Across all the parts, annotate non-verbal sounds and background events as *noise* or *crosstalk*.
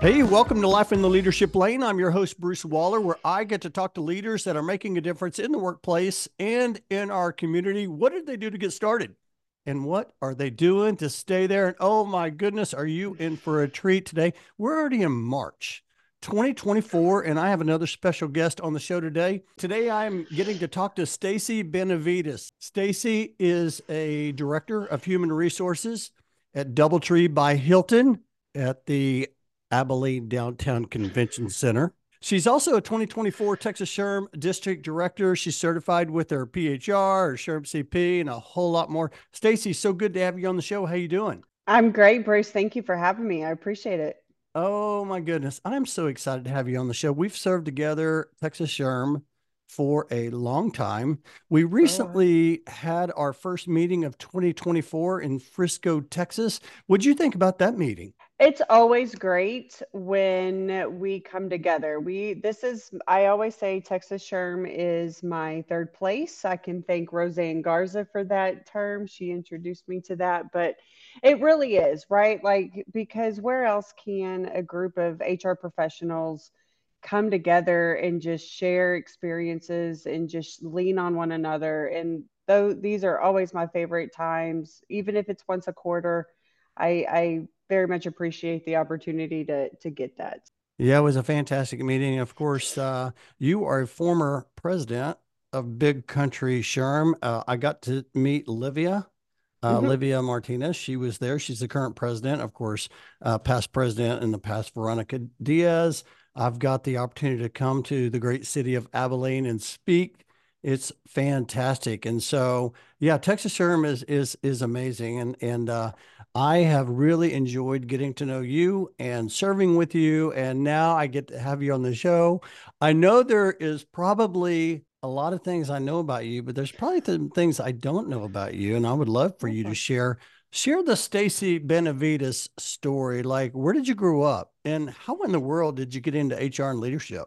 Hey, welcome to Life in the Leadership Lane. I'm your host, Bruce Waller, where I get to talk to leaders that are making a difference in the workplace and in our community. What did they do to get started? And what are they doing to stay there? And oh my goodness, are you in for a treat today? We're already in March 2024, and I have another special guest on the show today. Today, I'm getting to talk to Staci Benavides. Staci is a director of human resources at Doubletree by Hilton at the Abilene Downtown Convention Center. She's also a 2024 Texas SHRM District Director. She's certified with her PHR, her SHRM CP, and a whole lot more. Staci, so good to have you on the show. How you doing? I'm great, Bruce. Thank you for having me. I appreciate it. Oh my goodness. I'm so excited to have you on the show. We've served together Texas SHRM for a long time. We oh, recently oh. had our first meeting of 2024 in Frisco, Texas. What'd you think about that meeting? It's always great when we come together. We this is I always say Texas SHRM is my third place. I can thank Roseanne Garza for that term. She introduced me to that, but it really is, right? Like because where else can a group of HR professionals come together and just share experiences and just lean on one another and though these are always my favorite times even if it's once a quarter I, I very much appreciate the opportunity to to get that. Yeah, it was a fantastic meeting. Of course, uh, you are a former president of Big Country SHRM. Uh, I got to meet Livia. Uh, mm-hmm. Livia Martinez, she was there. She's the current president, of course, uh, past president in the past, Veronica Diaz. I've got the opportunity to come to the great city of Abilene and speak. It's fantastic, and so yeah, Texas SHRM is is is amazing, and and uh, I have really enjoyed getting to know you and serving with you. And now I get to have you on the show. I know there is probably a lot of things I know about you, but there's probably some things I don't know about you. And I would love for you to mm-hmm. share share the Staci Benavides story. Like, where did you grow up and how in the world did you get into HR and leadership?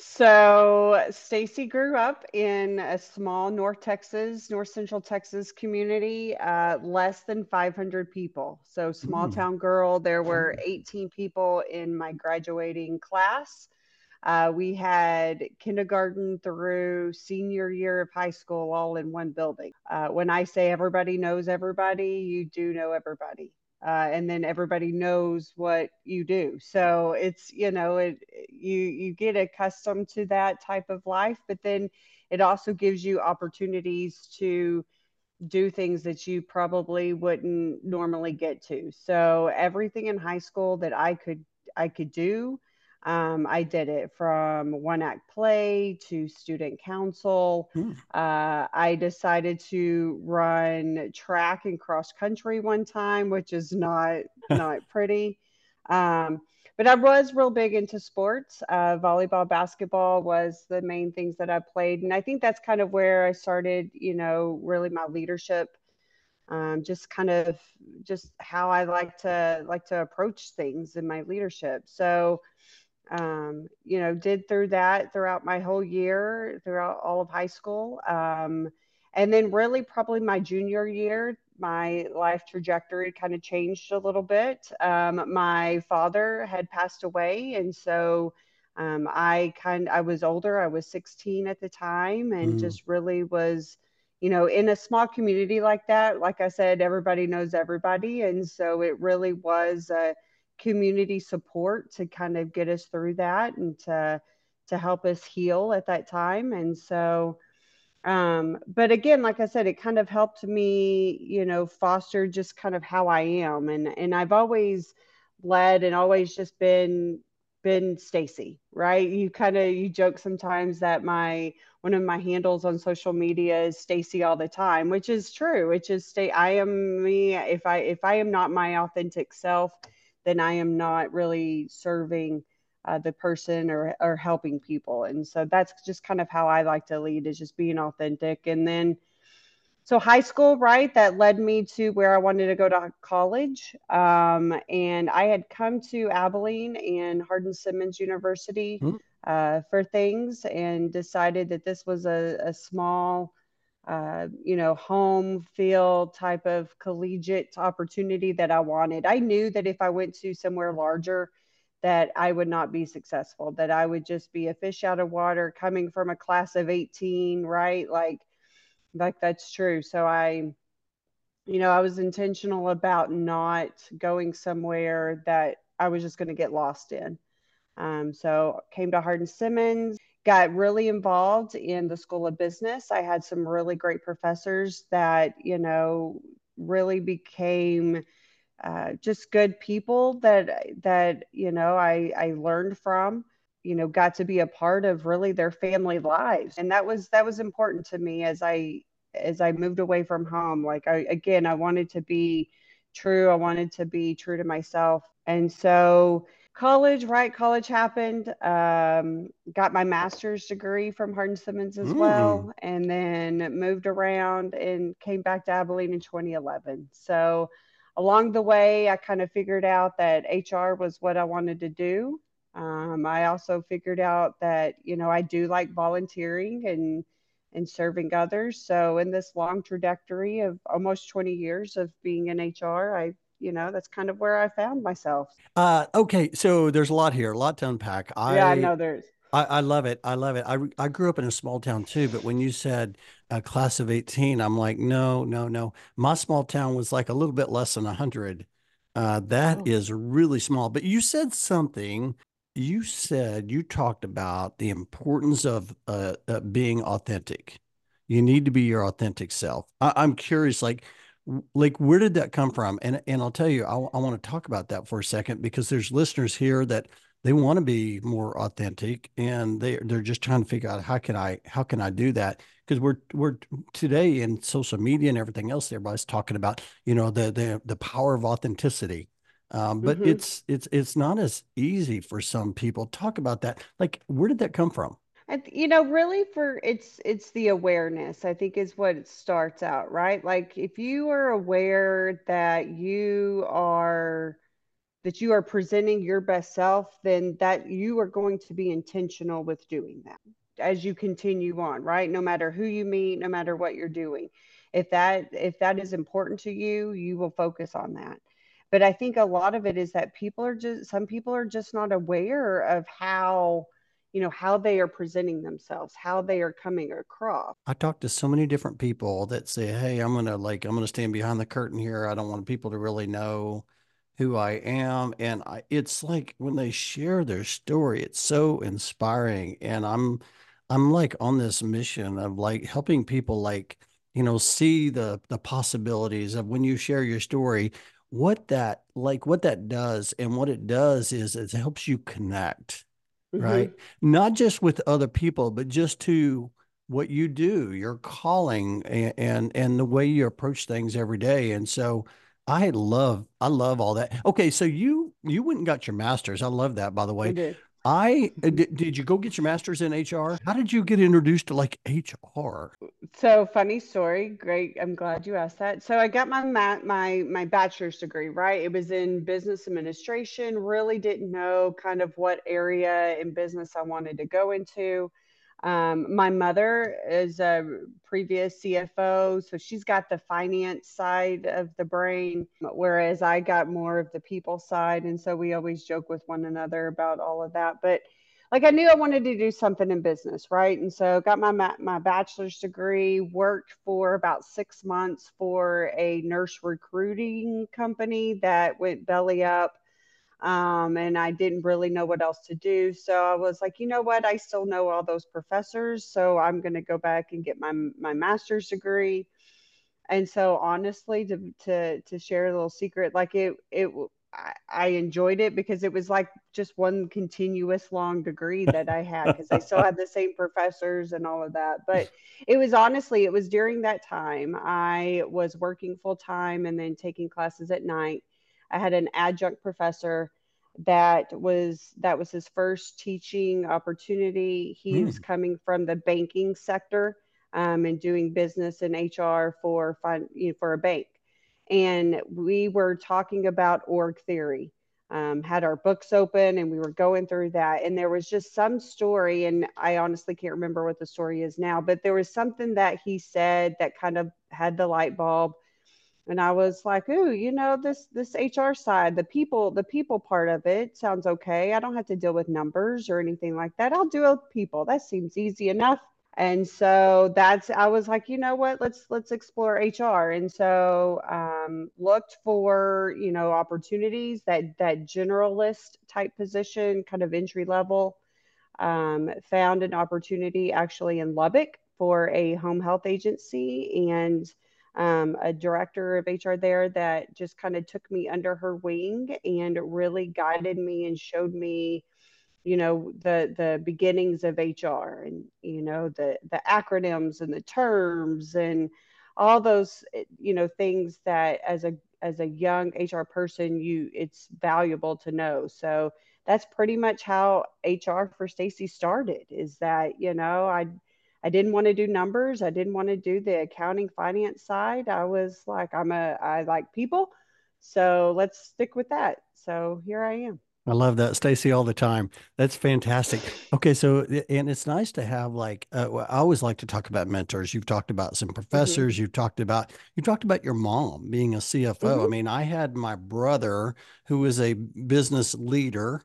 So Staci grew up in a small North Texas, North Central Texas community, uh, less than 500 people. So small mm. town girl. There were 18 people in my graduating class. Uh, we had kindergarten through senior year of high school all in one building. Uh, when I say everybody knows everybody, you do know everybody uh, and then everybody knows what you do. So it's you know it you you get accustomed to that type of life, but then it also gives you opportunities to do things that you probably wouldn't normally get to. So everything in high school that I could I could do um, I did it from one act play to student council. Hmm. Uh, I decided to run track and cross country one time, which is not *laughs* not pretty. Um, but I was real big into sports. Uh, volleyball, basketball was the main things that I played, and I think that's kind of where I started. You know, really my leadership. Um, just kind of just how I like to like to approach things in my leadership. So um, you know, did through that throughout my whole year, throughout all of high school. Um, and then, really, probably my junior year, my life trajectory kind of changed a little bit. Um, my father had passed away, and so um, I kind I was older. I was 16 at the time, and mm. just really was, you know, in a small community like that. Like I said, everybody knows everybody, and so it really was. A, community support to kind of get us through that and to to help us heal at that time. And so um but again like i said it kind of helped me you know foster just kind of how i am. And and i've always led and always just been been staci right? You kind of you joke sometimes that my one of my handles on social media is staci all the time which is true. Which is stay i am me. If i if i am not my authentic self then I am not really serving uh, the person or, or helping people. And so that's just kind of how I like to lead is just being authentic. And then, so high school, right, that led me to where I wanted to go to college. Um, and I had come to Abilene and Hardin Simmons University mm-hmm. uh, for things and decided that this was a, a small uh, you know, home feel type of collegiate opportunity that I wanted. I knew that if I went to somewhere larger, that I would not be successful, that I would just be a fish out of water coming from a class of 18, right? Like, like that's true. So I, you know, I was intentional about not going somewhere that I was just going to get lost in. Um, so came to Hardin Simmons, got really involved in the School of Business. I had some really great professors that, you know, really became uh, just good people that that you know I I learned from you know got to be a part of really their family lives. And that was that was important to me as I as I moved away from home. Like I again I wanted to be true. I wanted to be true to myself. And so college right college happened um, got my master's degree from Hardin Simmons as mm. well and then moved around and came back to Abilene in 2011 so along the way, I kind of figured out that HR was what I wanted to do. Um, I also figured out that you know I do like volunteering and and serving others. So in this long trajectory of almost 20 years of being in HR, I you know that's kind of where I found myself. Uh, okay, so there's a lot here, a lot to unpack. I, yeah, I know there's. I, I love it. I love it. I, I grew up in a small town too, but when you said a class of 18, I'm like, no, no, no. My small town was like a little bit less than 100. Uh, that oh. is really small. But you said something. You said you talked about the importance of uh, uh, being authentic. You need to be your authentic self. I, I'm curious, like, like where did that come from? And and I'll tell you, I, I want to talk about that for a second because there's listeners here that they want to be more authentic and they they're just trying to figure out how can I how can I do that? Because we're we're today in social media and everything else everybody's talking about you know the the the power of authenticity. Um, but mm-hmm. it's it's it's not as easy for some people. Talk about that. Like where did that come from you know really for it's it's the awareness i think is what it starts out right like if you are aware that you are that you are presenting your best self, then that you are going to be intentional with doing that as you continue on, right? No matter who you meet, no matter what you're doing. If that if that is important to you, you will focus on that. But I think a lot of it is that people are just some people are just not aware of how you know how they are presenting themselves how they are coming across i talk to so many different people that say hey i'm gonna like i'm gonna stand behind the curtain here i don't want people to really know who I am. And I, it's like when they share their story, it's so inspiring. And I'm, I'm like on this mission of like helping people like, you know, see the, the possibilities of when you share your story, what that, like what that does. And what it does is it helps you connect, mm-hmm. right? Not just with other people, but just to, what you do, your calling and, and and the way you approach things every day. And so I love I love all that. Okay, so you you went and got your master's. I love that by the way. I did. Uh, did, did you go get your master's in HR? How did you get introduced to like HR? So funny story. Great. I'm glad you asked that. So I got my my my bachelor's degree, right? It was in business administration. Really didn't know kind of what area in business I wanted to go into. Um, my mother is a previous CFO, so she's got the finance side of the brain, whereas I got more of the people side. And so we always joke with one another about all of that. But like I knew I wanted to do something in business, right? And so got my my bachelor's degree, worked for about six months for a nurse recruiting company that went belly up um, and I didn't really know what else to do. So I was like, you know what? I still know all those professors, so I'm going to go back and get my my master's degree. And so honestly, to to to share a little secret, like it it I, enjoyed it because it was like just one continuous long degree that I had because I still had the same professors and all of that. But it was honestly, it was during that time I was working full time and then taking classes at night I had an adjunct professor that was that was his first teaching opportunity. He's mm. coming from the banking sector um, and doing business in HR for fun, you know, for a bank. And we were talking about org theory. Um, had our books open and we were going through that. And there was just some story, and I honestly can't remember what the story is now, but there was something that he said that kind of had the light bulb and I was like, "Ooh, you know this this HR side, the people the people part of it sounds okay. I don't have to deal with numbers or anything like that. I'll do people. That seems easy enough." And so that's I was like, you know what? Let's let's explore HR. And so um, looked for you know opportunities that that generalist type position, kind of entry level. Um, found an opportunity actually in Lubbock for a home health agency and um, a director of HR there that just kind of took me under her wing and really guided me and showed me, you know, the the beginnings of HR and you know the the acronyms and the terms and all those you know things that as a as a young HR person you it's valuable to know. So that's pretty much how HR for Staci started. Is that you know I I didn't want to do numbers. I didn't want to do the accounting finance side. I was like, I'm a, I like people. So let's stick with that. So here I am. I love that, Staci, all the time. That's fantastic. Okay, so and it's nice to have like uh, I always like to talk about mentors. You've talked about some mm-hmm. professors. Mm-hmm. You've talked about you talked about your mom being a CFO. Mm-hmm. I mean, I had my brother who was a business leader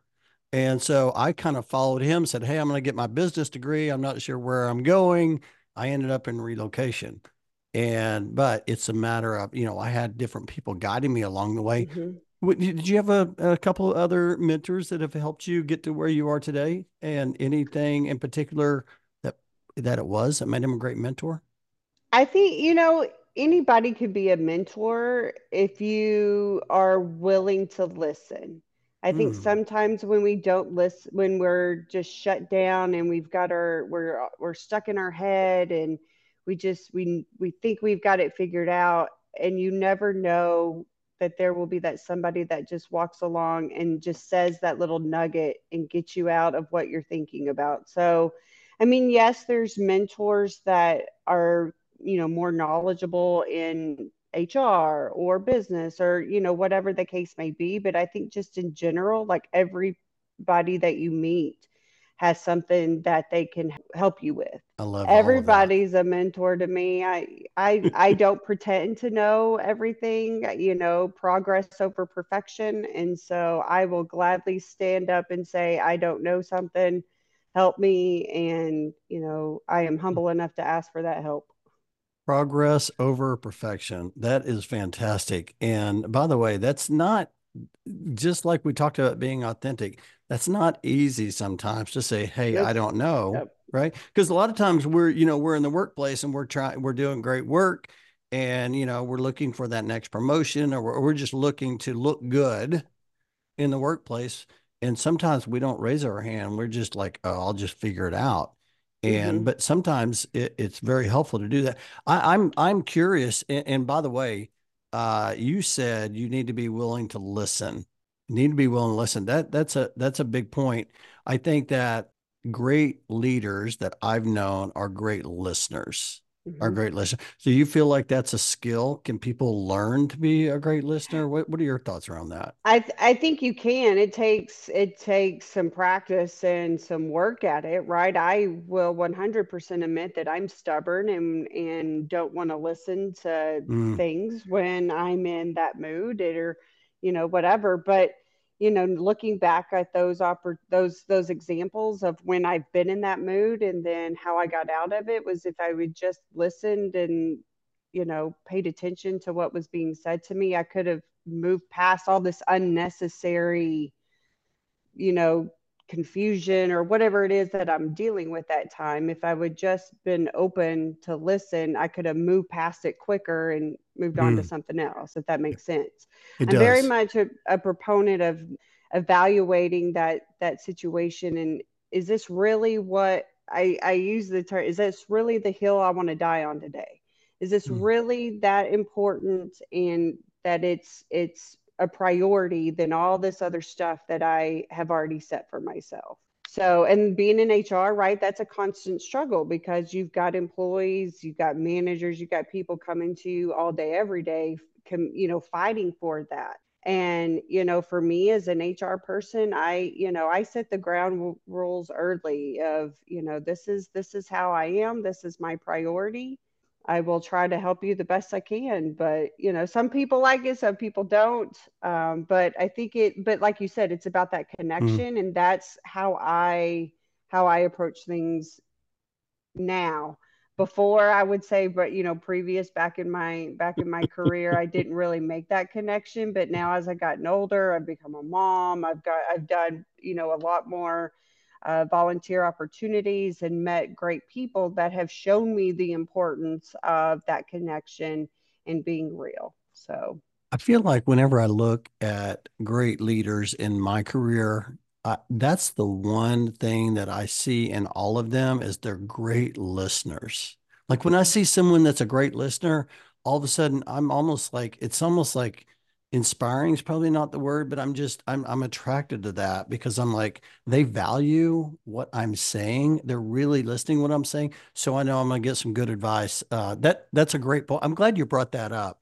and so I kind of followed him, said, Hey, I'm going to get my business degree. I'm not sure where I'm going. I ended up in relocation. And, but it's a matter of, you know, I had different people guiding me along the way. Mm-hmm. Did you have a, a couple of other mentors that have helped you get to where you are today? And anything in particular that that it was that made him a great mentor? I think, you know, anybody could be a mentor if you are willing to listen. I think mm. sometimes when we don't listen, when we're just shut down and we've got our, we're, we're stuck in our head and we just, we, we think we've got it figured out and you never know that there will be that somebody that just walks along and just says that little nugget and gets you out of what you're thinking about. So, I mean, yes, there's mentors that are, you know, more knowledgeable in HR or business or you know whatever the case may be but I think just in general like everybody that you meet has something that they can help you with. I love everybody's a mentor to me. I I I don't pretend to know everything, you know, progress over perfection and so I will gladly stand up and say I don't know something, help me and you know, I am humble enough to ask for that help. Progress over perfection. That is fantastic. And by the way, that's not just like we talked about being authentic. That's not easy sometimes to say, "Hey, yep. I don't know." Yep. Right? Because a lot of times we're, you know, we're in the workplace and we're trying we're doing great work and, you know, we're looking for that next promotion or we're, we're just looking to look good in the workplace and sometimes we don't raise our hand. We're just like, "Oh, I'll just figure it out." And mm-hmm. but sometimes it, it's very helpful to do that. I, am I'm, I'm curious and, and, by the way uh, you said you need to be willing to listen you need to be willing to listen. That that's a that's a big point. I think that great leaders that i've known are great listeners mm-hmm. are great listeners so you feel like that's a skill? Can people learn to be a great listener? What, what are your thoughts around that? I th- i think you can. It takes it takes some practice and some work at it right? I will 100% admit that i'm stubborn and and don't want to listen to mm. things when i'm in that mood or you know whatever but you know looking back at those oppor- those those examples of when I've been in that mood and then how I got out of it was if I would just listened and you know paid attention to what was being said to me I could have moved past all this unnecessary you know confusion or whatever it is that I'm dealing with that time if I would just been open to listen I could have moved past it quicker and moved on to hmm. something else if that makes sense it I'm does. very much a, a proponent of evaluating that that situation and is this really what I, I use the term is this really the hill I want to die on today is this mm. really that important and that it's it's a priority than all this other stuff that I have already set for myself. So, and being in HR, right, that's a constant struggle because you've got employees, you've got managers, you've got people coming to you all day, every day, you know, fighting for that. And, you know, for me as an HR person, I, you know, I set the ground rules early of, you know, this is, this is how I am. This is my priority I will try to help you the best I can. But you know, some people like it, some people don't. Um, but I think it. But like you said, it's about that Mm. connection, and that's how I how I approach things now. Before I would say, but you know, previous back in my back in my career, I didn't really make that connection. But now, as I gotten older, I've become a mom. I've got I've done you know a lot more uh, volunteer opportunities and met great people that have shown me the importance of that connection and being real. So I feel like whenever I look at great leaders in my career, I, that's the one thing that I see in all of them is they're great listeners. Like when I see someone that's a great listener, all of a sudden I'm almost like it's almost like inspiring is probably not the word, but I'm just I'm I'm attracted to that because I'm like they value what I'm saying. They're really listening what I'm saying. So I know I'm gonna get some good advice. Uh, that that's a great point. I'm glad you brought that up.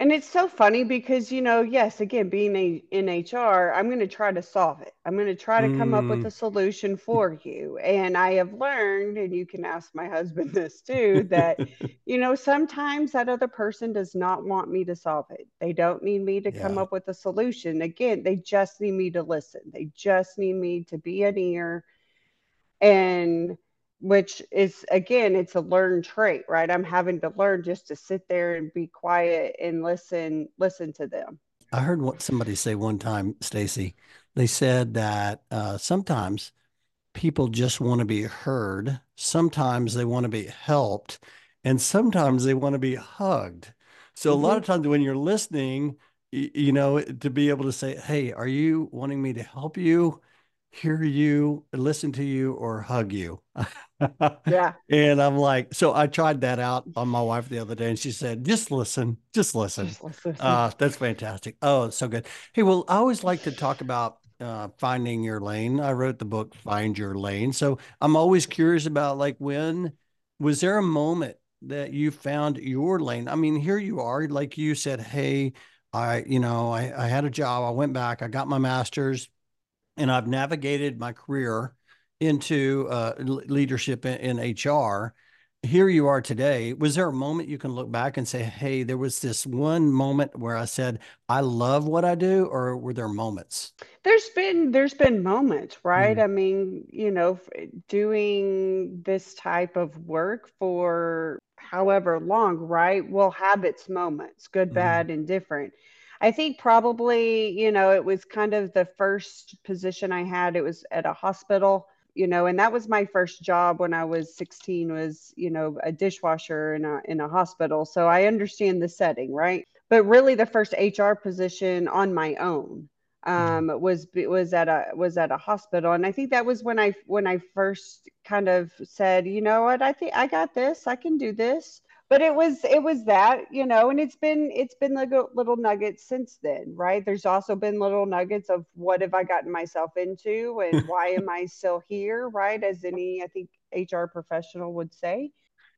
And it's so funny because, you know, yes, again, being a, in HR, I'm going to try to solve it. I'm going to try to come up with Mm. a solution for you. And I have learned, and you can ask my husband this too, that, *laughs* you know, sometimes that other person does not want me to solve it. They don't need me to come up with a solution. Again, they just need me to listen. They just need me to be an ear and which is again it's a learned trait right? I'm having to learn just to sit there and be quiet and listen listen to them. I heard what somebody say one time, Staci. They said that uh, sometimes people just want to be heard, sometimes they want to be helped, and sometimes they want to be hugged. So a lot hmm of times when you're listening, you know, to be able to say, "Hey, are you wanting me to help you, hear you, listen to you, or hug you?" *laughs* yeah And I'm like, so I tried that out on my wife the other day, and she said, "Just listen, just listen." just listen *laughs* Uh, that's fantastic. Oh, so good. Hey, well, I always like to talk about uh, finding your lane. I wrote the book Find Your Lane. So I'm always curious about like when was there a moment that you found your lane? I mean, here you are, like you said, hey, I, you know, I, I had a job. I went back, I got my master's, and I've navigated my career into uh, leadership in, in HR. Here you are today. Was there a moment you can look back and say, hey, there was this one moment where I said, I love what I do, or were there moments? there's been there's been moments right Mm, i mean you know doing this type of work for however long right will have its moments good mm, bad and different i think probably you know it was kind of the first position i had it was at a hospital you know and that was my first job when i was 16 was you know a dishwasher in a in a hospital. So i understand the setting right? But really the first hr position on my own mm. um, was was at a was at a hospital, and I think that was when I when I first kind of said, you know what, I think I got this, I can do this. But it was it was that you know, and it's been it's been little little nuggets since then, right? There's also been little nuggets of what have I gotten myself into, and *laughs* why am I still here, right? As any I think HR professional would say.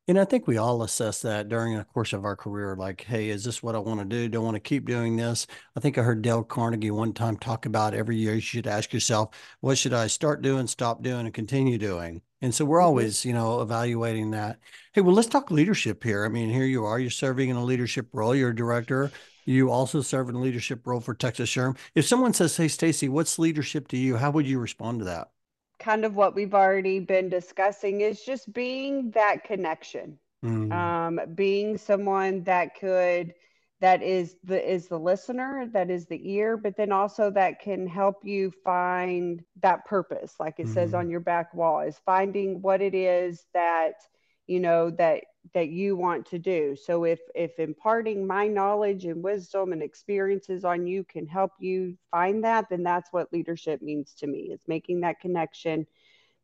And I think we all assess that during the course of our career. Like, hey, is this what I want to do? Do I want to keep doing this? I think I heard Dale Carnegie one time talk about every year you should ask yourself, what should I start doing, stop doing, and continue doing? And so we're hmm always, you know, evaluating that. Hey, well, let's talk leadership here. I mean, here you are, you're serving in a leadership role, you're a director. You also serve in a leadership role for Texas SHRM. If someone says, Hey, Staci, what's leadership to you? How would you respond to that? Kind of what we've already been discussing is just being that connection Mm, um, being someone that could that is the is the listener that is the ear but then also that can help you find that purpose like it says mm. on your back wall is finding what it is that you know that that you want to do so if if imparting my knowledge and wisdom and experiences on you can help you find that then that's what leadership means to me is making that connection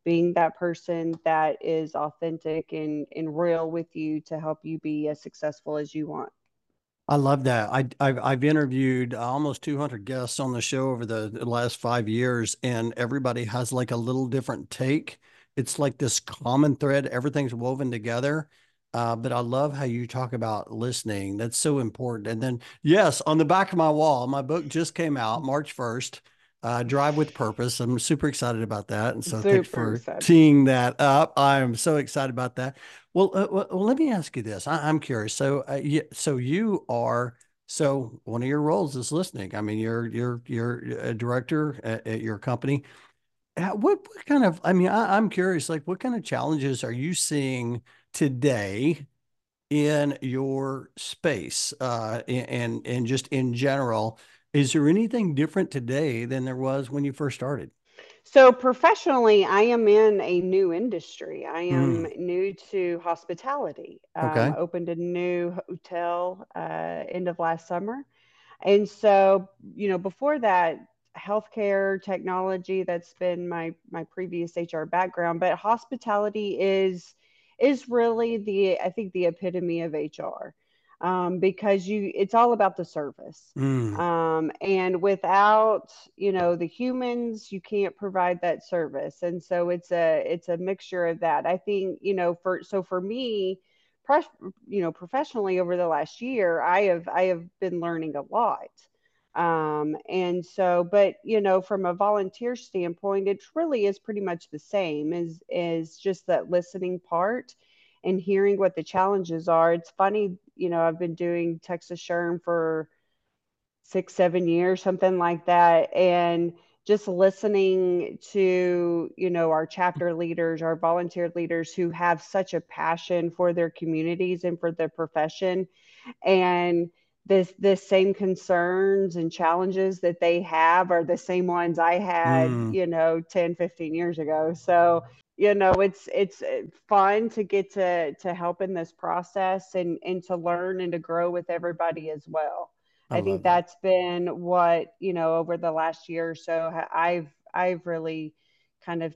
being that person that is authentic and, and real with you to help you be as successful as you want. I love that. I, I've I've interviewed almost 200 guests on the show over the, the last five years, and everybody has like a little different take. It's like this common thread. Everything's woven together. Uh, but I love how you talk about listening. That's so important. And then, yes, on the back of my wall, my book just came out March 1st. Uh, Drive with Purpose. I'm super excited about that. And so Super thanks for excited. teeing that up. I'm so excited about that. Well, uh, well, let me ask you this. I, am curious. So, uh, you, so you are, so one of your roles is listening. I mean, you're, you're, you're a director at, at your company. What, what kind of, I mean, I, I'm curious, like what kind of challenges are you seeing today in your space uh, and and just in general is there anything different today than there was when you first started? So professionally, I am in a new industry. I am Mm, new to hospitality. Um, okay. opened a new hotel uh, end of last summer, and so you know before that, healthcare technology. That's been my my previous HR background, but hospitality is is really the I think the epitome of HR um, because you it's all about the service. Mm, um, and without you know the humans you can't provide that service. And so it's a it's a mixture of that. I think you know for so for me you know professionally over the last year i have i have been learning a lot. Um, and so but you know from a volunteer standpoint it really is pretty much the same as is just that listening part and hearing what the challenges are it's funny you know i've been doing texas SHRM for six, seven years, something like that. And just listening to, you know, our chapter leaders, our volunteer leaders who have such a passion for their communities and for the profession. And this this same concerns and challenges that they have are the same ones I had, mm. you know, 10, 15 years ago. So, you know, it's it's uh, fun to get to to help in this process and and to learn and to grow with everybody as well. I I think love that. that's been what, you know, over the last year or so I've I've really kind of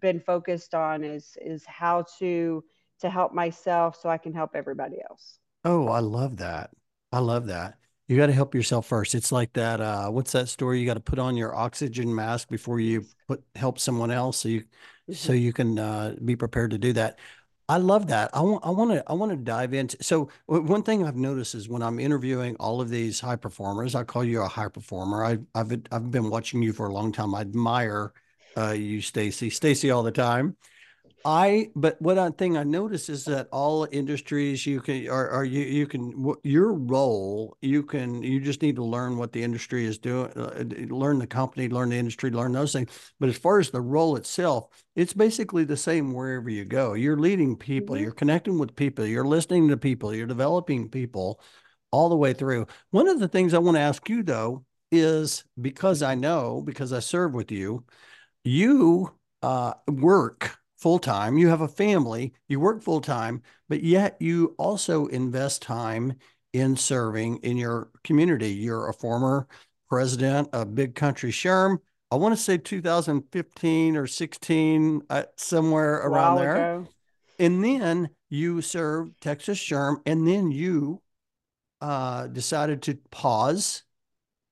been focused on is is how to to help myself so I can help everybody else. Oh, I love that. I love that. You got to help yourself first. It's like that. Uh, what's that story? You got to put on your oxygen mask before you put help someone else, so you so Mhm. you can uh, be prepared to do that. I love that. I want I want to I want to dive into. So one thing I've noticed is when I'm interviewing all of these high performers, I call you a high performer. I, I've I've been watching you for a long time. I admire uh, you, Staci. Staci all the time. I, but what I thing I notice is that all industries you can, are, are you, you can, your role, you can, you just need to learn what the industry is doing, uh, learn the company, learn the industry, learn those things. But as far as the role itself, it's basically the same wherever you go. You're leading people, Mhm. you're connecting with people, you're listening to people, you're developing people all the way through. One of the things I want to ask you though is because I know, because I serve with you, you uh, work full time, you have a family, you work full time, but yet you also invest time in serving in your community. You're a former president of Big Country SHRM. I want to say 2015 or 16, uh, somewhere around there. ago. And then you served Texas SHRM, and then you uh, decided to pause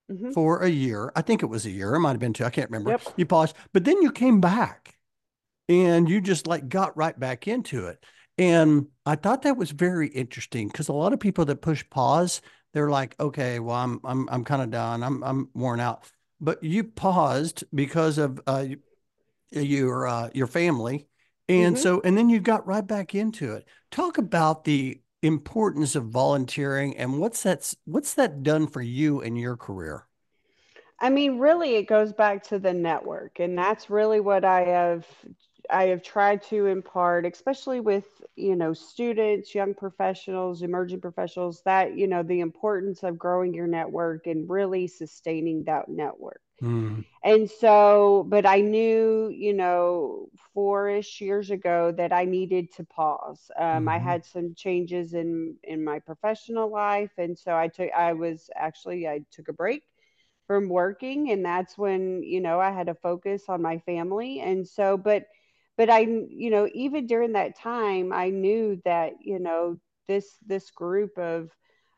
hmm for a year. I think it was a year. It might have been two. I can't remember. Yep. You paused, but then you came back and you just like got right back into it. And I thought that was very interesting because a lot of people that push pause, they're like, okay, well, I'm I'm I'm kind of done. I'm I'm worn out. But you paused because of uh, your uh, your family, and hmm so and then you got right back into it. Talk about the importance of volunteering and what's that what's that done for you and your career? I mean, really, it goes back to the network, and that's really what I have I have tried to impart, especially with you know students, young professionals, emerging professionals. That you know the importance of growing your network and really sustaining that network. Mm, And so, but I knew, you know, four-ish years ago that I needed to pause. Um, I hmm had some changes in in my professional life, and so I took I was actually I took a break from working and that's when you know i had to focus on my family and so but but i you know even during that time i knew that you know this this group of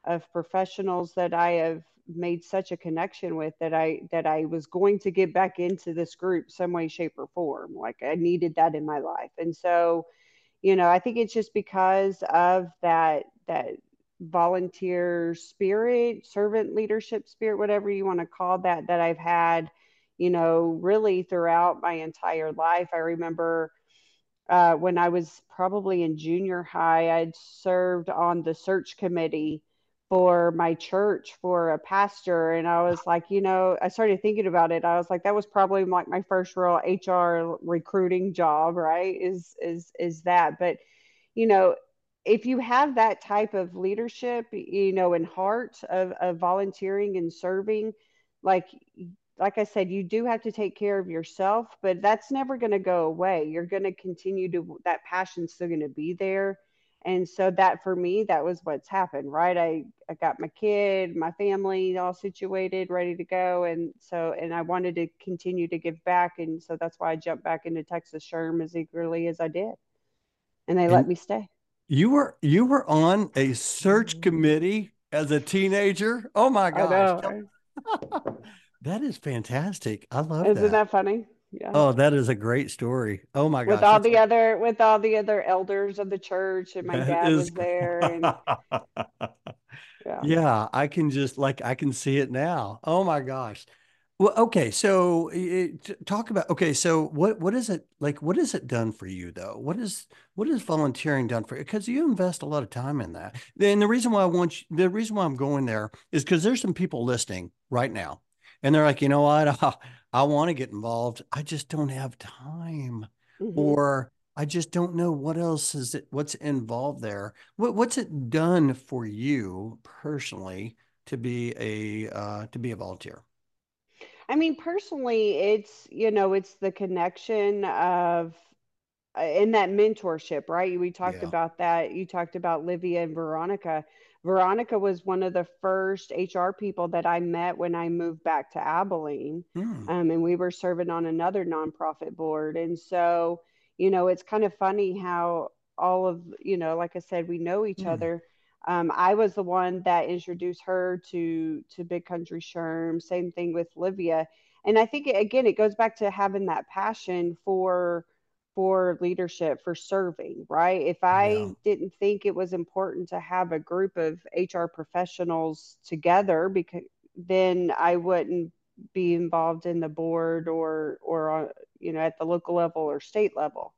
of professionals that i have made such a connection with that i that i was going to get back into this group some way shape or form like i needed that in my life. And so you know i think it's just because of that that volunteer spirit servant leadership spirit whatever you want to call that that i've had you know, really throughout my entire life. I remember uh, when I was probably in junior high, I'd served on the search committee for my church for a pastor. And I was like, you know, I started thinking about it. I was like, that was probably like my first real HR recruiting job, right? Is is is that. But, you know, if you have that type of leadership, you know, in heart of, of volunteering and serving, like like I said, you do have to take care of yourself, but that's never going to go away. You're going to continue to, that passion's still going to be there. And so that for me, that was what's happened, right? I, I got my kid, my family all situated, ready to go. And so, and I wanted to continue to give back. And so that's why I jumped back into Texas SHRM as eagerly as I did. And they and let me stay. You were, you were on a search mm-hmm. committee as a teenager. Oh my gosh. *laughs* That is fantastic. I love Isn't that. that funny? Yeah. Oh, that is a great story. Oh my gosh. With all the other with all the other elders of the church and my that dad is... was there and *laughs* yeah. yeah, I can just like I can see it now. Oh my gosh. Well, okay, so eh, eh, it, talk about okay, so what what is it like? What has it done for you though? What is what is volunteering done for you? Because you invest a lot of time in that. And the reason why I want you, the reason why I'm going there is because there's some people listening right now and they're like, you know what? *laughs* I, I want to get involved. I just don't have time, mm-hmm. or I just don't know what else is it. What's involved there? What, what's it done for you personally to be a uh, to be a volunteer? I mean, personally, it's you know, it's the connection of uh, in that mentorship, right? We talked yeah. about that. You talked about Livia and Veronica. Veronica was one of the first HR people that I met when I moved back to Abilene. Mm. Um, and we were serving on another nonprofit board. And so, you know, it's kind of funny how all of, you know, like I said, we know each mm. other. Um, I was the one that introduced her to to Big Country SHRM. Same thing with Livia. And I think, again, it goes back to having that passion for for leadership for serving right? If i yeah. didn't think it was important to have a group of hr professionals together because then i wouldn't be involved in the board or or you know at the local level or state level.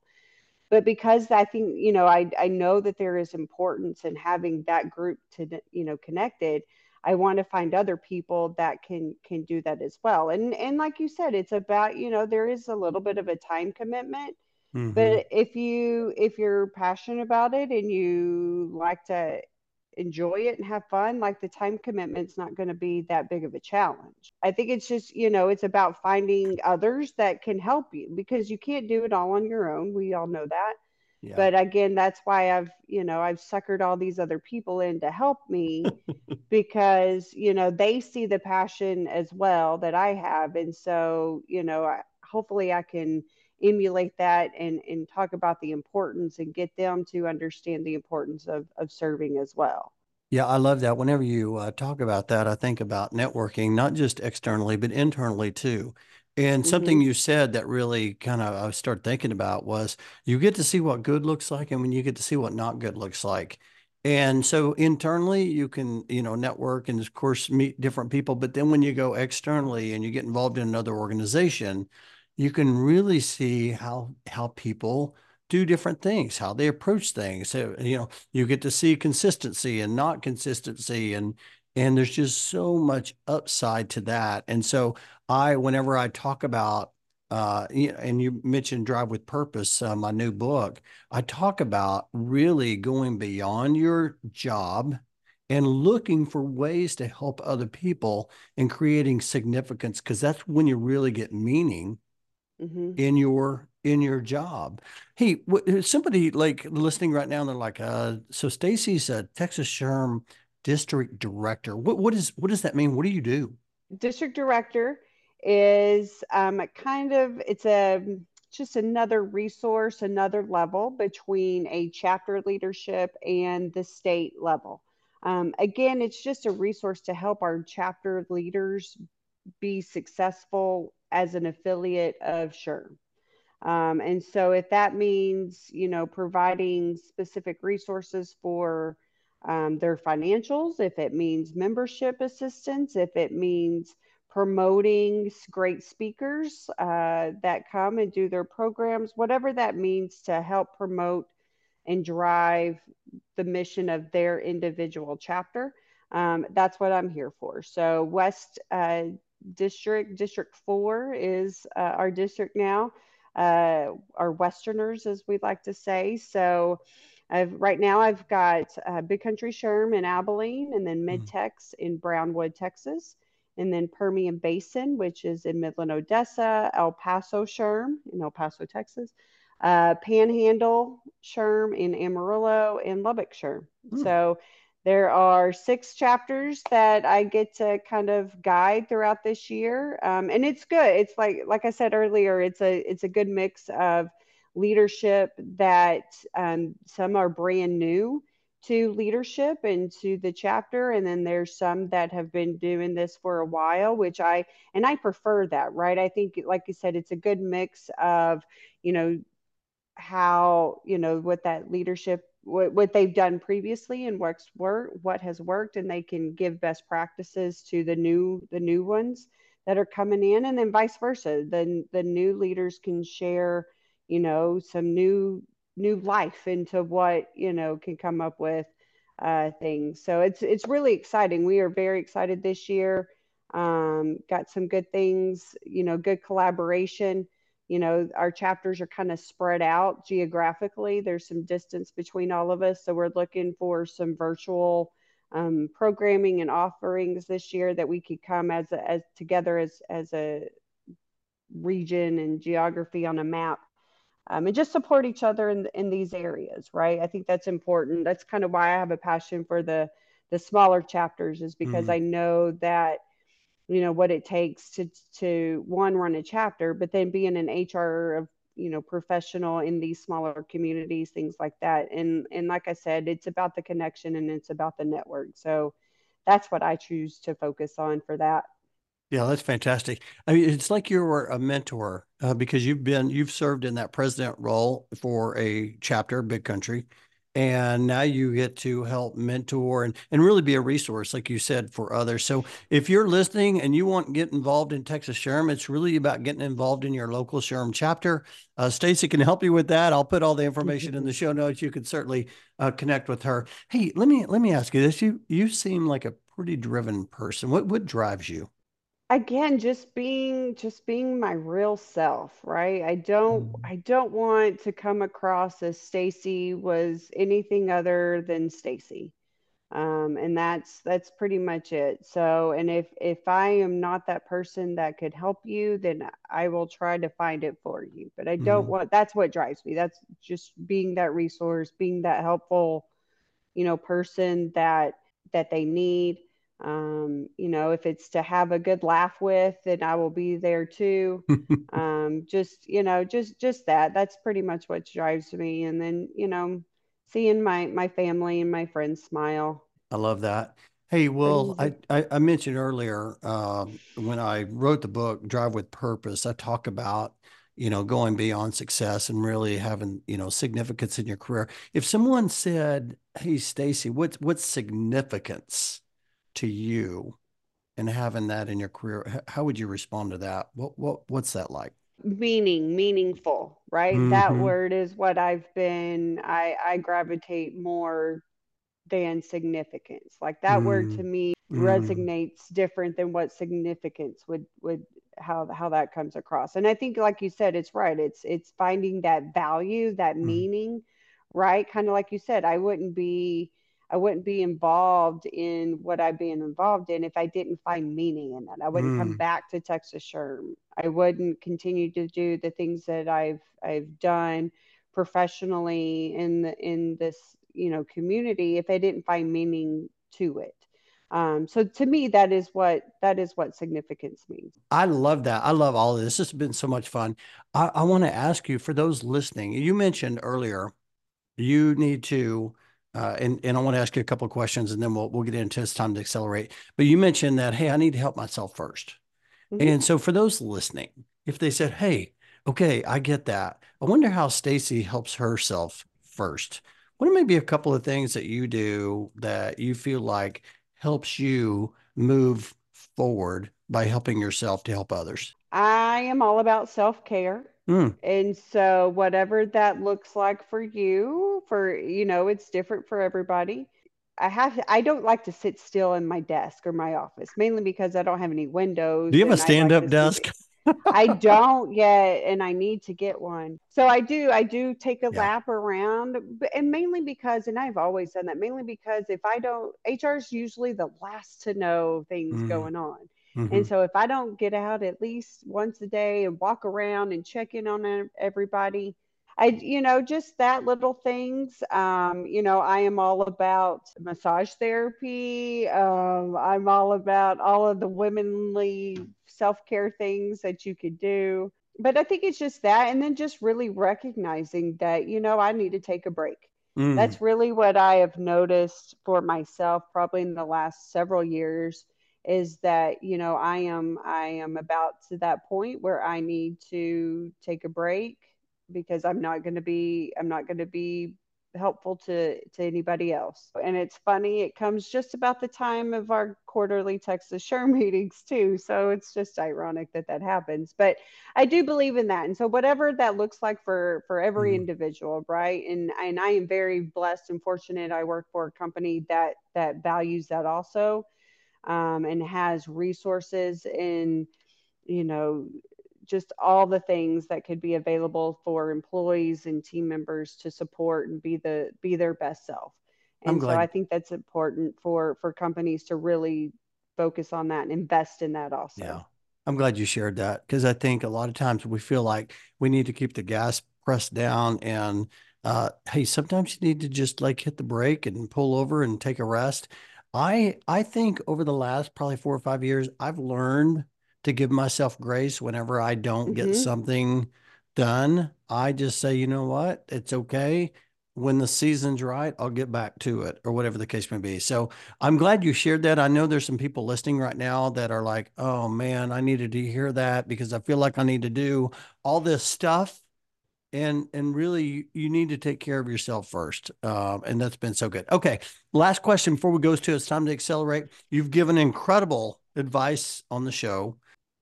But because i think you know i i know that there is importance in having that group to you know connected i want to find other people that can can do that as well. And and like you said it's about you know there is a little bit of a time commitment Mm-hmm. But if you if you're passionate about it and you like to enjoy it and have fun, like the time commitment's not going to be that big of a challenge. I think it's just, you know, it's about finding others that can help you because you can't do it all on your own. We all know that. Yeah. But again, that's why I've, you know, I've suckered all these other people in to help me *laughs* because, you know, they see the passion as well that I have. And so, you know, I, hopefully I can emulate that and and talk about the importance and get them to understand the importance of of serving as well yeah i love that whenever you uh, talk about that i think about networking not just externally but internally too and mm-hmm. something you said that really kind of I started thinking about was you get to see what good looks like and when you get to see what not good looks like. And so internally you can, you know, network and of course meet different people, but then when you go externally and you get involved in another organization, you can really see how how people do different things, how they approach things. So, you know, you get to see consistency and not consistency and and there's just so much upside to that. And so I whenever I talk about uh, and you mentioned Drive with Purpose, uh, my new book, I talk about really going beyond your job and looking for ways to help other people and creating significance because that's when you really get meaning mm-hmm. in your in your job. Hey, w- somebody like listening right now, and they're like, uh, so Staci's a Texas SHRM district director. What what is what does that mean? What do you do? District director is um, kind of it's a just another resource, another level between a chapter leadership and the state level. Um, again, it's just a resource to help our chapter leaders be successful as an affiliate of Sure. Um, and so if that means, you know, providing specific resources for um, their financials, if it means membership assistance, if it means promoting great speakers uh, that come and do their programs, whatever that means to help promote and drive the mission of their individual chapter. Um, that's what I'm here for. So, West uh, District, District 4 is uh, our district now, uh, our Westerners, as we like to say. So, I've, right now I've got uh, Big Country SHRM in Abilene, and then Mid Tex in Brownwood, Texas and then Permian Basin, which is in Midland, Odessa, El Paso SHRM in El Paso, Texas, uh, Panhandle SHRM in Amarillo, and Lubbock SHRM. Hmm. So there are six chapters that I get to kind of guide throughout this year, um, and it's good. It's like like I said earlier, it's a it's a good mix of leadership that um, some are brand new to leadership and to the chapter and then there's some that have been doing this for a while which i and i prefer that right i think like you said it's a good mix of you know how you know what that leadership what, what they've done previously and what's work what has worked and they can give best practices to the new the new ones that are coming in and then vice versa the the new leaders can share you know some new new life into what you know can come up with uh, things. So it's it's really exciting. We are very excited this year. Um, got some good things, you know, good collaboration. You know, our chapters are kind of spread out geographically. There's some distance between all of us, so we're looking for some virtual um, programming and offerings this year that we could come as a, as together as as a region and geography on a map um, and just support each other in, in these areas, right? I think that's important. That's kind of why I have a passion for the the smaller chapters is because mm-hmm. I know that you know what it takes to to one run a chapter, but then being an HR of you know professional in these smaller communities, things like that. And and like I said, it's about the connection and it's about the network. So that's what I choose to focus on for that. Yeah, that's fantastic. I mean, it's like you were a mentor uh, because you've been you've served in that president role for a chapter, Big Country, and now you get to help mentor and and really be a resource, like you said, for others. So if you're listening and you want to get involved in Texas SHRM it's really about getting involved in your local SHRM chapter. Uh, Staci can help you with that. I'll put all the information in the show notes. You can certainly uh, connect with her. Hey, let me let me ask you this: you you seem like a pretty driven person. What what drives you? Again just being just being my real self right? I don't mm. i don't want to come across as staci was anything other than staci. Um, and that's that's pretty much it. So and if if i am not that person that could help you then i will try to find it for you. But i don't mm. want that's what drives me. That's just being that resource being that helpful you know person that that they need um, you know, if it's to have a good laugh with, then I will be there too. *laughs* um, just, you know, just, just that, that's pretty much what drives me. And then, you know, seeing my, my family and my friends smile. I love that. Hey, Will, I, I, I, mentioned earlier uh, when I wrote the book, Drive with Purpose, I talk about, you know, going beyond success and really having, you know, significance in your career. If someone said, Hey, Staci, what's, what's significance? To you and having that in your career how would you respond to that what what what's that like meaning meaningful right mm-hmm. that word is what i've been i i gravitate more than significance like that mm-hmm. word to me mm-hmm. resonates different than what significance would would how how that comes across and i think like you said it's right it's it's finding that value that mm-hmm. meaning right kind of like you said i wouldn't be I wouldn't be involved in what I've been involved in if I didn't find meaning in it. I wouldn't mm. come back to Texas SHRM. I wouldn't continue to do the things that I've I've done professionally in the in this you know community if I didn't find meaning to it. Um, so to me, that is what that is what significance means. I love that. I love all of this. This has been so much fun. I, I want to ask you for those listening. You mentioned earlier you need to uh, and and I want to ask you a couple of questions, and then we'll we'll get into it's time to accelerate. But you mentioned that hey, I need to help myself 1st mm-hmm. and so for those listening, if they said, hey, okay, I get that. I wonder how Staci helps herself first. What are maybe a couple of things that you do that you feel like helps you move forward by helping yourself to help others? I am all about self care. Mm. And so, whatever that looks like for you, for you know, it's different for everybody. I have I don't like to sit still in my desk or my office, mainly because I don't have any windows. Do you have a and like stand up to desk? I don't yet, and I need to get one. So I do. I do take a Yeah. lap around, and mainly because, and I've always done that. Mainly because if I don't, HR is usually the last to know things Mm. going on. Mhm. And so if I don't get out at least once a day and walk around and check in on everybody, I, you know, just that little things. Um, you know, I am all about massage therapy. Um, I'm all about all of the womanly self care things that you could do. But I think it's just that. And then just really recognizing that, you know, I need to take a break. Mm. That's really what I have noticed for myself probably in the last several years is that you know I am I am about to that point where I need to take a break because I'm not going to be I'm not going to be helpful to to anybody else. And it's funny it comes just about the time of our quarterly Texas SHRM *laughs* meetings too. So it's just ironic that that happens. But I do believe in that. And so whatever that looks like for for every Mhm. individual, right? And and I am very blessed and fortunate. I work for a company that that values that also, um, and has resources in, you know, just all the things that could be available for employees and team members to support and be the be their best self. I'm And so I think that's important for for companies to really focus on that and invest in that also. Yeah. I'm glad you shared that because I think a lot of times we feel like we need to keep the gas pressed down and uh, hey, sometimes you need to just like hit the brake and pull over and take a rest. I I think over the last probably four or five years, I've learned to give myself grace whenever I don't get Mhm. something done. I just say, you know what? It's okay. When the season's right, I'll get back to it or whatever the case may be. So I'm glad you shared that. I know there's some people listening right now that are like, oh man, I needed to hear that because I feel like I need to do all this stuff. And and really you, need to take care of yourself first. Um, and that's been so good. Okay. Last question before we go to it's time to accelerate. You've given incredible advice on the show.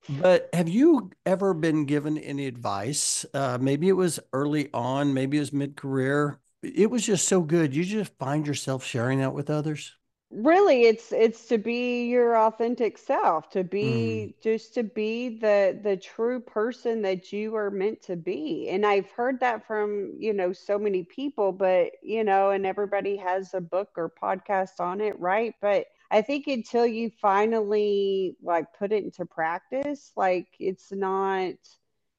But have you ever been given any advice? Uh, maybe it was early on, maybe it was mid career. It was just so good. You just find yourself sharing that with others. Really it's it's to be your authentic self to Mm. be just to be the the true person that you are meant to be and i've heard that from you know so many people but you know and everybody has a book or podcast on it right but i think until you finally like put it into practice like it's not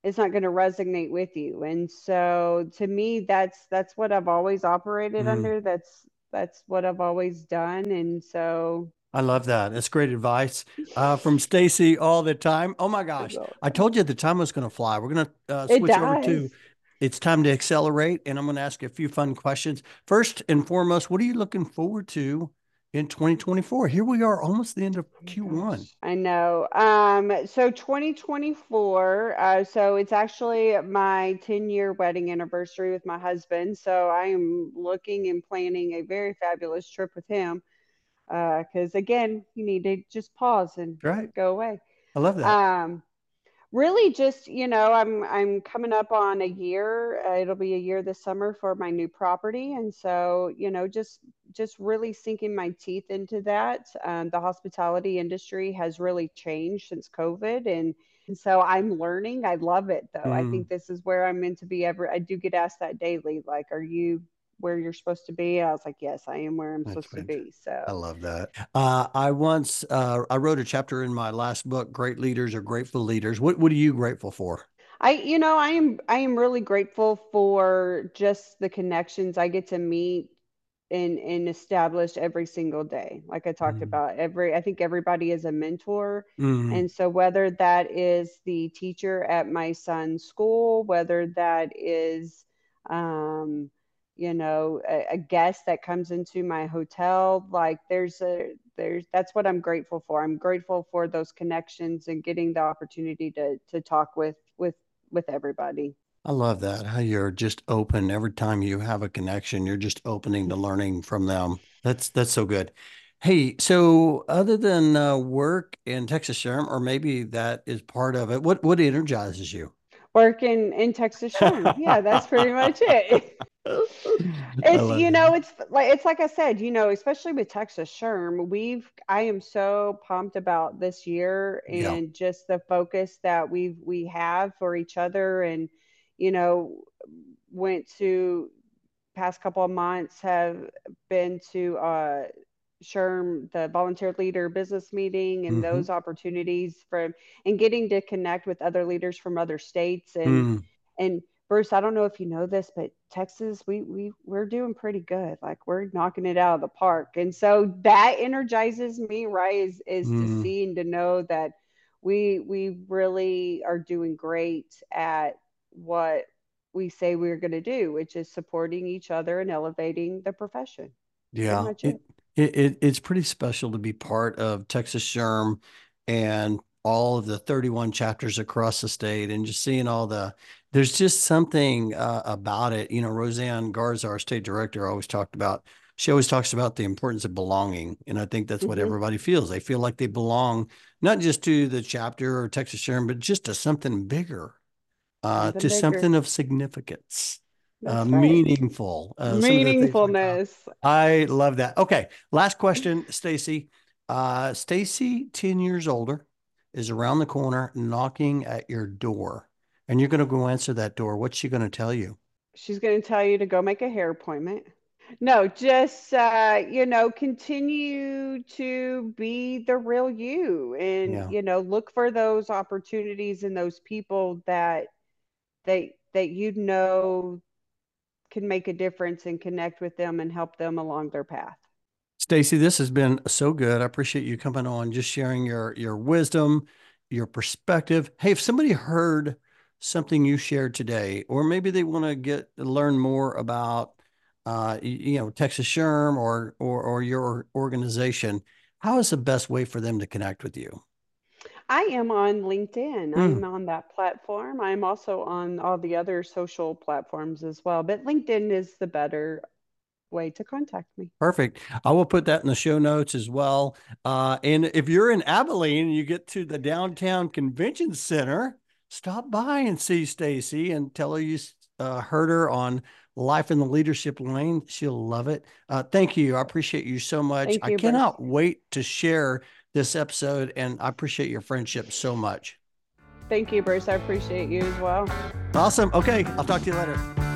it's not going to resonate with you and so to me that's that's what i've always operated Mm. under that's that's what i've always done and so I love that. That's great advice uh, from Staci all the time. Oh my gosh. I told you the time was going to fly. We're going to uh, switch over to it's time to accelerate. And I'm going to ask you a few fun questions. First and foremost, what are you looking forward to in 2024? Here we are, almost the end of Q1. I know. Um, so 2024, uh, so it's actually my 10 year wedding anniversary with my husband. So I am looking and planning a very fabulous trip with him. Uh, because again, you need to just pause and Right. go away. I love that. Um, really just, you know, I'm I'm coming up on a year. Uh, it'll be a year this summer for my new property, and so, you know, just just really sinking my teeth into that. Um, the hospitality industry has really changed since COVID, and and so I'm learning. I love it though. I Mm. think this is where I'm meant to be. Ever, I do get asked that daily, like, "Are you where you're supposed to be?" I was like, "Yes, I am where I'm That's supposed to be." So I love that. Uh, I once uh, I wrote a chapter in my last book, Great Leaders Are Grateful Leaders. What what are you grateful for? I, you know, I am I am really grateful for just the connections I get to meet and and establish every single day. Like I talked Mm. about, every I think everybody is a mentor. Mm, And so whether that is the teacher at my son's school, whether that is um, you know, a, a guest that comes into my hotel, like there's a there's that's what I'm grateful for. I'm grateful for those connections and getting the opportunity to to talk with with with everybody. I love that. How you're just open every time you have a connection, you're just opening to learning from them. That's that's so good. Hey, so other than uh, work in Texas SHRM, or maybe that is part of it, what what energizes you? Working in in Texas SHRM. Yeah, that's pretty much it. *laughs* it's you know it's like it's like i said you know especially with texas SHRM we've i am so pumped about this year and yeah. just the focus that we've we have for each other and you know went to past couple of months have been to uh SHRM, the volunteer leader business meeting and mm-hmm. those opportunities from and getting to connect with other leaders from other states and mm. and Bruce, I don't know if you know this, but Texas, we we we're doing pretty good. Like we're knocking it out of the park. And so that energizes me, right? Is is mm. to see and to know that we we really are doing great at what we say we're going to do, which is supporting each other and elevating the profession. Yeah. It, it, it, it's pretty special to be part of Texas SHRM and all of the 31 chapters across the state and just seeing all the there's just something uh, about it. You know, Roseanne Garza, our state director, always talked about. She always talks about the importance of belonging, and I think that's what mm-hmm. everybody feels. They feel like they belong not just to the chapter or Texas SHRM, but just to something bigger, uh, to something of significance. Uh, right. meaningful uh, meaningfulness i love that okay last question staci uh staci 10 years older is around the corner knocking at your door and you're going to go answer that door. What's she going to tell you? She's going to tell you to go make a hair appointment. No, just uh, you know, continue to be the real you, and yeah. you know, look for those opportunities and those people that that that you know can make a difference and connect with them and help them along their path. Staci, this has been so good. I appreciate you coming on, just sharing your your wisdom, your perspective. Hey, if somebody heard something you shared today, or maybe they want to get learn more about, uh, you know, Texas SHRM or or or your organization, how is the best way for them to connect with you? I am on LinkedIn. Mm. I'm on that platform. I'm also on all the other social platforms as well, but LinkedIn is the better way to contact me. Perfect. I will put that in the show notes as well. Uh, and if you're in Abilene, you get to the downtown convention center stop by and see Staci and tell her you uh, heard her on Life in the Leadership Lane. She'll love it. Uh, thank you. I appreciate you so much. You, I cannot Bruce. wait to share this episode, and I appreciate your friendship so much. Thank you, Bruce. I appreciate you as well. Awesome. Okay. I'll talk to you later.